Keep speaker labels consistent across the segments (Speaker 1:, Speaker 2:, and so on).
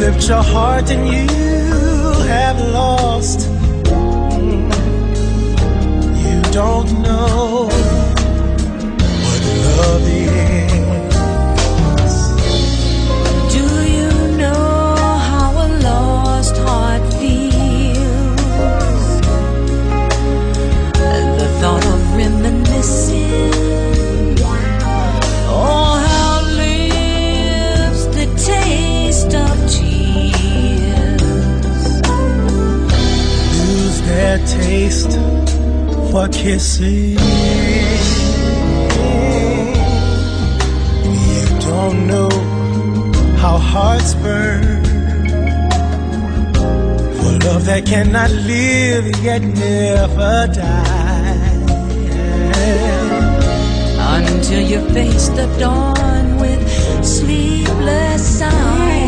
Speaker 1: flipped your heart and you have lost. Mm. You don't know what love is.
Speaker 2: taste
Speaker 1: for kissing.
Speaker 2: Oh, you don't know how hearts burn for love that cannot live yet never die.
Speaker 1: Until you face the dawn with sleepless eyes.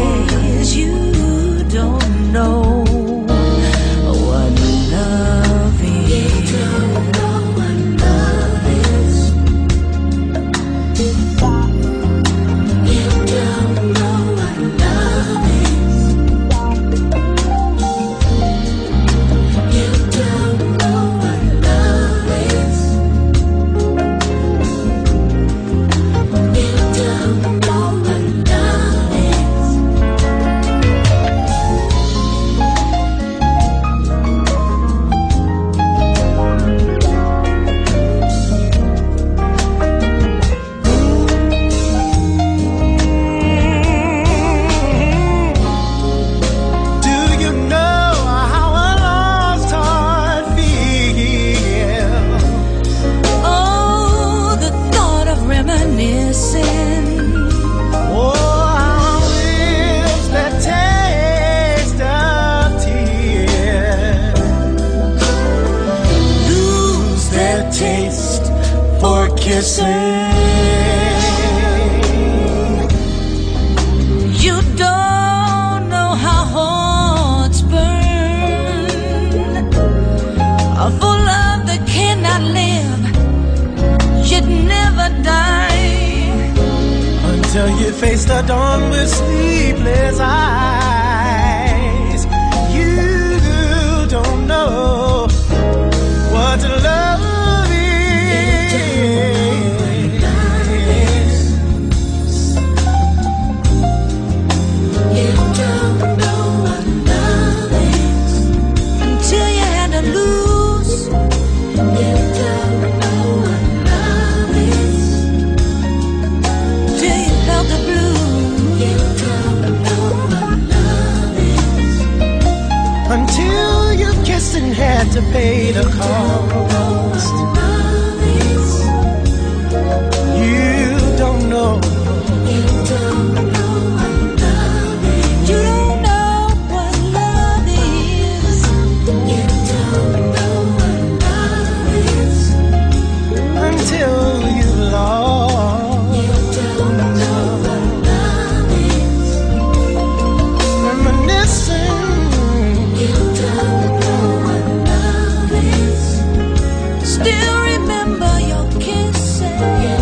Speaker 2: still remember your kisses.